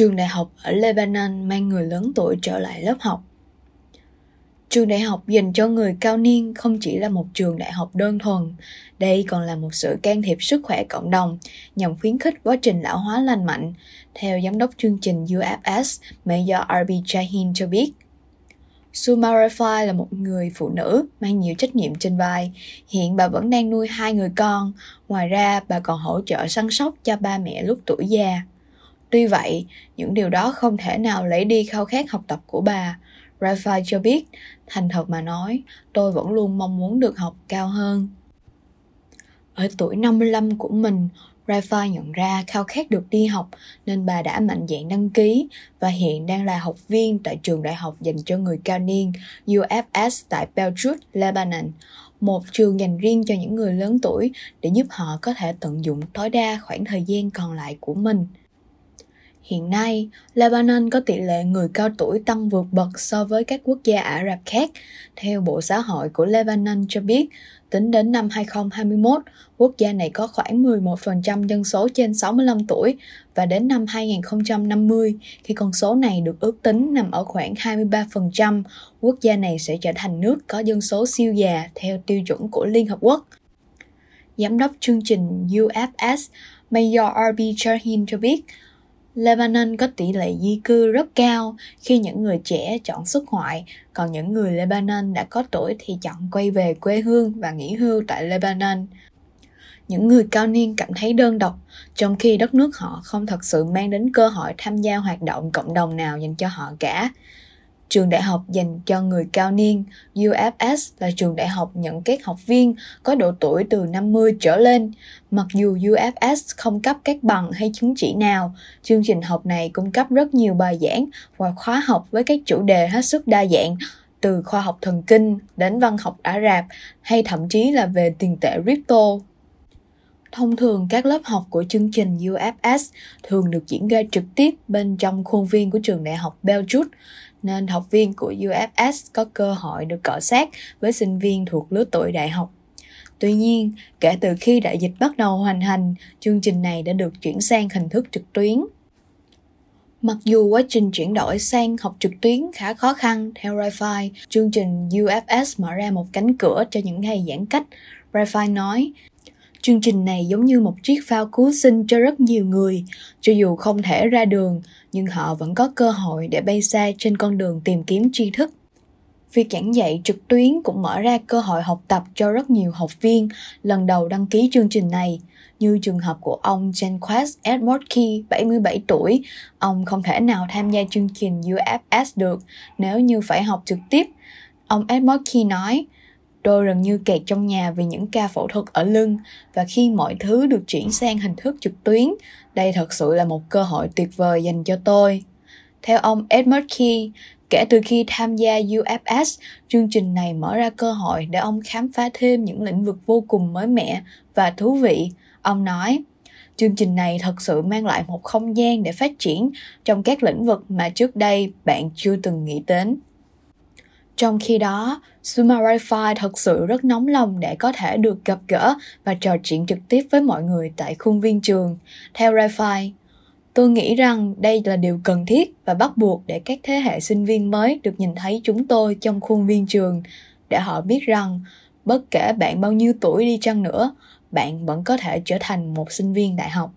Trường đại học ở Lebanon mang người lớn tuổi trở lại lớp học. Trường đại học dành cho người cao niên không chỉ là một trường đại học đơn thuần, đây còn là một sự can thiệp sức khỏe cộng đồng nhằm khuyến khích quá trình lão hóa lành mạnh, theo giám đốc chương trình UFS Major RB Jahin cho biết. Sumarify là một người phụ nữ mang nhiều trách nhiệm trên vai. Hiện bà vẫn đang nuôi hai người con. Ngoài ra, bà còn hỗ trợ săn sóc cho ba mẹ lúc tuổi già. Tuy vậy, những điều đó không thể nào lấy đi khao khát học tập của bà. Rafai cho biết, thành thật mà nói, tôi vẫn luôn mong muốn được học cao hơn. Ở tuổi 55 của mình, Rafa nhận ra khao khát được đi học nên bà đã mạnh dạn đăng ký và hiện đang là học viên tại trường đại học dành cho người cao niên UFS tại Beirut, Lebanon, một trường dành riêng cho những người lớn tuổi để giúp họ có thể tận dụng tối đa khoảng thời gian còn lại của mình. Hiện nay, Lebanon có tỷ lệ người cao tuổi tăng vượt bậc so với các quốc gia Ả Rập khác. Theo Bộ Xã hội của Lebanon cho biết, tính đến năm 2021, quốc gia này có khoảng 11% dân số trên 65 tuổi và đến năm 2050, khi con số này được ước tính nằm ở khoảng 23%, quốc gia này sẽ trở thành nước có dân số siêu già theo tiêu chuẩn của Liên Hợp Quốc. Giám đốc chương trình UFS Mayor RB Charhin cho biết, Lebanon có tỷ lệ di cư rất cao khi những người trẻ chọn xuất ngoại, còn những người Lebanon đã có tuổi thì chọn quay về quê hương và nghỉ hưu tại Lebanon. Những người cao niên cảm thấy đơn độc, trong khi đất nước họ không thật sự mang đến cơ hội tham gia hoạt động cộng đồng nào dành cho họ cả trường đại học dành cho người cao niên, UFS là trường đại học nhận các học viên có độ tuổi từ 50 trở lên. Mặc dù UFS không cấp các bằng hay chứng chỉ nào, chương trình học này cung cấp rất nhiều bài giảng và khóa học với các chủ đề hết sức đa dạng, từ khoa học thần kinh đến văn học Ả Rạp hay thậm chí là về tiền tệ crypto. Thông thường các lớp học của chương trình UFS thường được diễn ra trực tiếp bên trong khuôn viên của trường đại học Belchut, nên học viên của UFS có cơ hội được cọ sát với sinh viên thuộc lứa tuổi đại học. Tuy nhiên, kể từ khi đại dịch bắt đầu hoành hành, chương trình này đã được chuyển sang hình thức trực tuyến. Mặc dù quá trình chuyển đổi sang học trực tuyến khá khó khăn, theo Wi-Fi, chương trình UFS mở ra một cánh cửa cho những ngày giãn cách. Wi-Fi nói, Chương trình này giống như một chiếc phao cứu sinh cho rất nhiều người, cho dù không thể ra đường, nhưng họ vẫn có cơ hội để bay xa trên con đường tìm kiếm tri thức. Việc giảng dạy trực tuyến cũng mở ra cơ hội học tập cho rất nhiều học viên lần đầu đăng ký chương trình này, như trường hợp của ông Janquas Edward Key, 77 tuổi. Ông không thể nào tham gia chương trình UFS được nếu như phải học trực tiếp. Ông Edward Key nói, Tôi gần như kẹt trong nhà vì những ca phẫu thuật ở lưng và khi mọi thứ được chuyển sang hình thức trực tuyến, đây thật sự là một cơ hội tuyệt vời dành cho tôi. Theo ông Edmund Key, kể từ khi tham gia UFS, chương trình này mở ra cơ hội để ông khám phá thêm những lĩnh vực vô cùng mới mẻ và thú vị. Ông nói, chương trình này thật sự mang lại một không gian để phát triển trong các lĩnh vực mà trước đây bạn chưa từng nghĩ đến. Trong khi đó, Sumarify thật sự rất nóng lòng để có thể được gặp gỡ và trò chuyện trực tiếp với mọi người tại khuôn viên trường. Theo Wi-Fi, tôi nghĩ rằng đây là điều cần thiết và bắt buộc để các thế hệ sinh viên mới được nhìn thấy chúng tôi trong khuôn viên trường, để họ biết rằng bất kể bạn bao nhiêu tuổi đi chăng nữa, bạn vẫn có thể trở thành một sinh viên đại học.